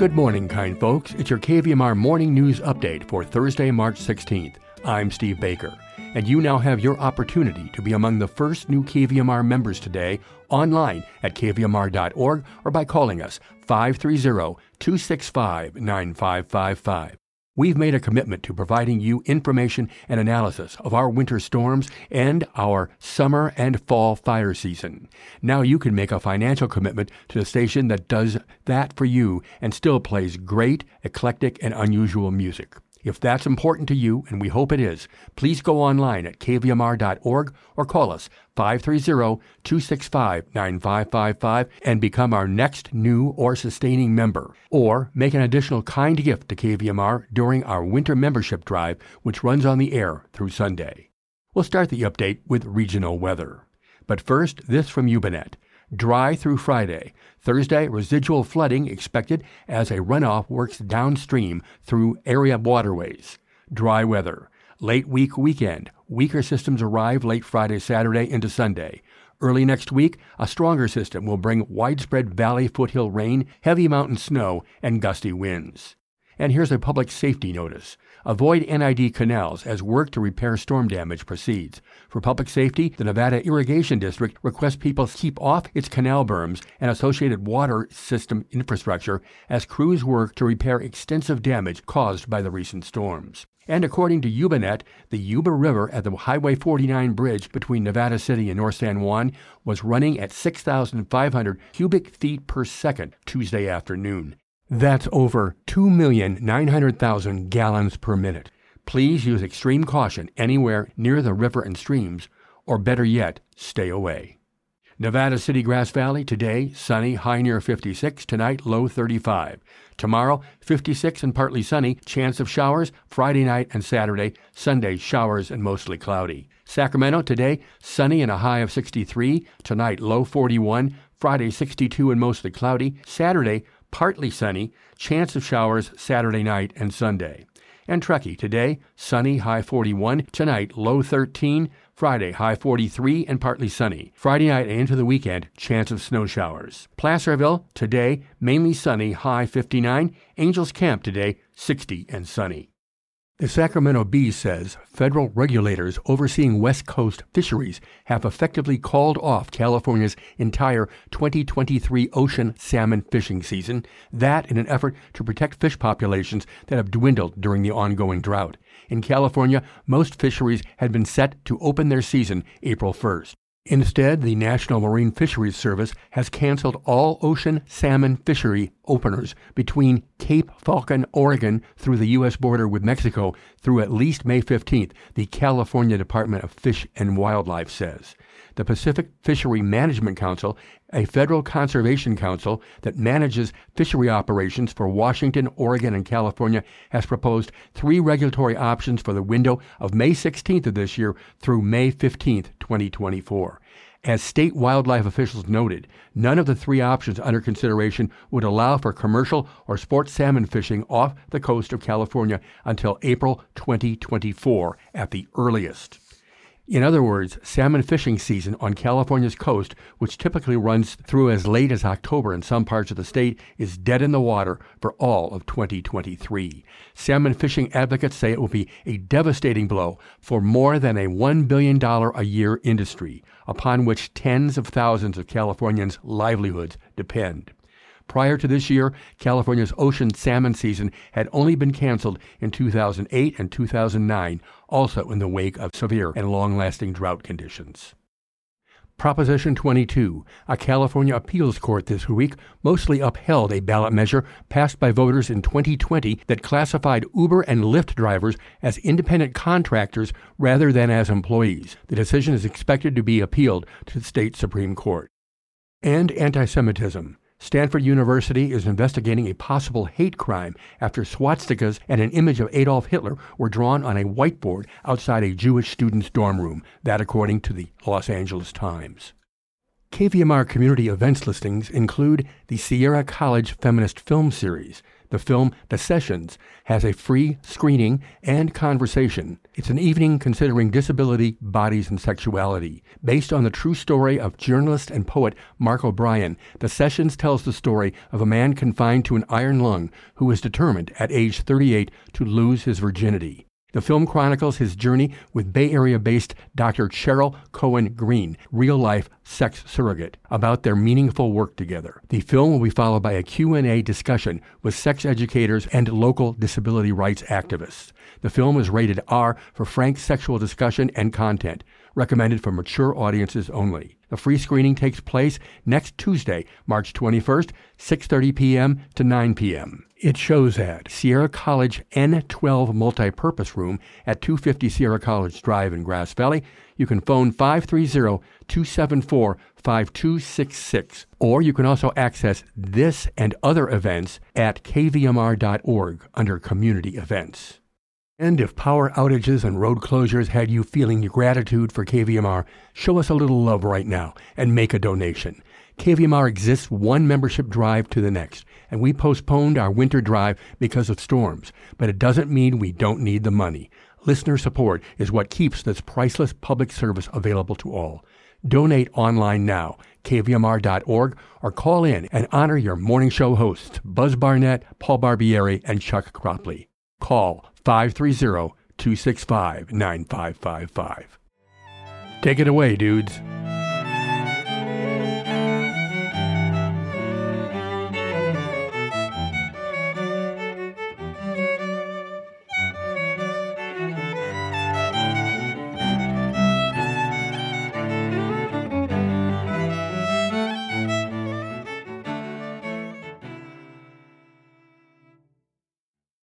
Good morning, kind folks. It's your KVMR morning news update for Thursday, March 16th. I'm Steve Baker, and you now have your opportunity to be among the first new KVMR members today online at kvmr.org or by calling us 530 265 9555. We've made a commitment to providing you information and analysis of our winter storms and our summer and fall fire season. Now you can make a financial commitment to the station that does that for you and still plays great, eclectic, and unusual music. If that's important to you, and we hope it is, please go online at kvmr.org or call us 530-265-9555 and become our next new or sustaining member. Or make an additional kind gift to KVMR during our winter membership drive, which runs on the air through Sunday. We'll start the update with regional weather. But first, this from YubaNet. Dry through Friday. Thursday, residual flooding expected as a runoff works downstream through area waterways. Dry weather. Late week weekend. Weaker systems arrive late Friday, Saturday into Sunday. Early next week, a stronger system will bring widespread valley foothill rain, heavy mountain snow, and gusty winds. And here's a public safety notice. Avoid NID canals as work to repair storm damage proceeds. For public safety, the Nevada Irrigation District requests people keep off its canal berms and associated water system infrastructure as crews work to repair extensive damage caused by the recent storms. And according to YubaNet, the Yuba River at the Highway 49 bridge between Nevada City and North San Juan was running at 6,500 cubic feet per second Tuesday afternoon. That's over 2,900,000 gallons per minute. Please use extreme caution anywhere near the river and streams, or better yet, stay away. Nevada City Grass Valley today, sunny, high near 56, tonight low 35. Tomorrow, 56 and partly sunny, chance of showers, Friday night and Saturday, Sunday showers and mostly cloudy. Sacramento today, sunny and a high of 63, tonight low 41, Friday 62 and mostly cloudy, Saturday partly sunny, chance of showers Saturday night and Sunday. And Truckee today, sunny, high 41, tonight low 13, Friday high 43 and partly sunny. Friday night and into the weekend, chance of snow showers. Placerville today, mainly sunny, high 59, Angels Camp today, 60 and sunny. The Sacramento Bee says federal regulators overseeing West Coast fisheries have effectively called off California's entire 2023 ocean salmon fishing season, that in an effort to protect fish populations that have dwindled during the ongoing drought. In California, most fisheries had been set to open their season April 1st. Instead, the National Marine Fisheries Service has canceled all ocean salmon fishery openers between Cape Falcon, Oregon, through the U.S. border with Mexico through at least May 15th, the California Department of Fish and Wildlife says. The Pacific Fishery Management Council, a federal conservation council that manages fishery operations for Washington, Oregon, and California, has proposed three regulatory options for the window of May 16th of this year through May 15th, 2024. As state wildlife officials noted, none of the three options under consideration would allow for commercial or sport salmon fishing off the coast of California until April 2024 at the earliest. In other words, salmon fishing season on California's coast, which typically runs through as late as October in some parts of the state, is dead in the water for all of 2023. Salmon fishing advocates say it will be a devastating blow for more than a $1 billion a year industry, upon which tens of thousands of Californians' livelihoods depend. Prior to this year, California's ocean salmon season had only been canceled in 2008 and 2009, also in the wake of severe and long lasting drought conditions. Proposition 22, a California appeals court this week mostly upheld a ballot measure passed by voters in 2020 that classified Uber and Lyft drivers as independent contractors rather than as employees. The decision is expected to be appealed to the state Supreme Court. And anti Semitism. Stanford University is investigating a possible hate crime after swastikas and an image of Adolf Hitler were drawn on a whiteboard outside a Jewish student's dorm room, that according to the Los Angeles Times. KVMR community events listings include the Sierra College Feminist Film Series, The film The Sessions has a free screening and conversation. It's an evening considering disability, bodies, and sexuality. Based on the true story of journalist and poet Mark O'Brien, The Sessions tells the story of a man confined to an iron lung who was determined at age 38 to lose his virginity. The film chronicles his journey with Bay Area-based Dr. Cheryl Cohen Greene, real-life sex surrogate, about their meaningful work together. The film will be followed by a Q&A discussion with sex educators and local disability rights activists. The film is rated R for frank sexual discussion and content, recommended for mature audiences only. The free screening takes place next Tuesday, March 21st, 6:30 p.m. to 9 p.m. It shows at Sierra College N12 Multipurpose Room at 250 Sierra College Drive in Grass Valley. You can phone 530-274-5266 or you can also access this and other events at kvmr.org under community events. And if power outages and road closures had you feeling your gratitude for KVMR, show us a little love right now and make a donation. KVMR exists one membership drive to the next, and we postponed our winter drive because of storms, but it doesn't mean we don't need the money. Listener support is what keeps this priceless public service available to all. Donate online now, kvmr.org, or call in and honor your morning show hosts, Buzz Barnett, Paul Barbieri, and Chuck Cropley. Call 530 265 9555. Take it away, dudes.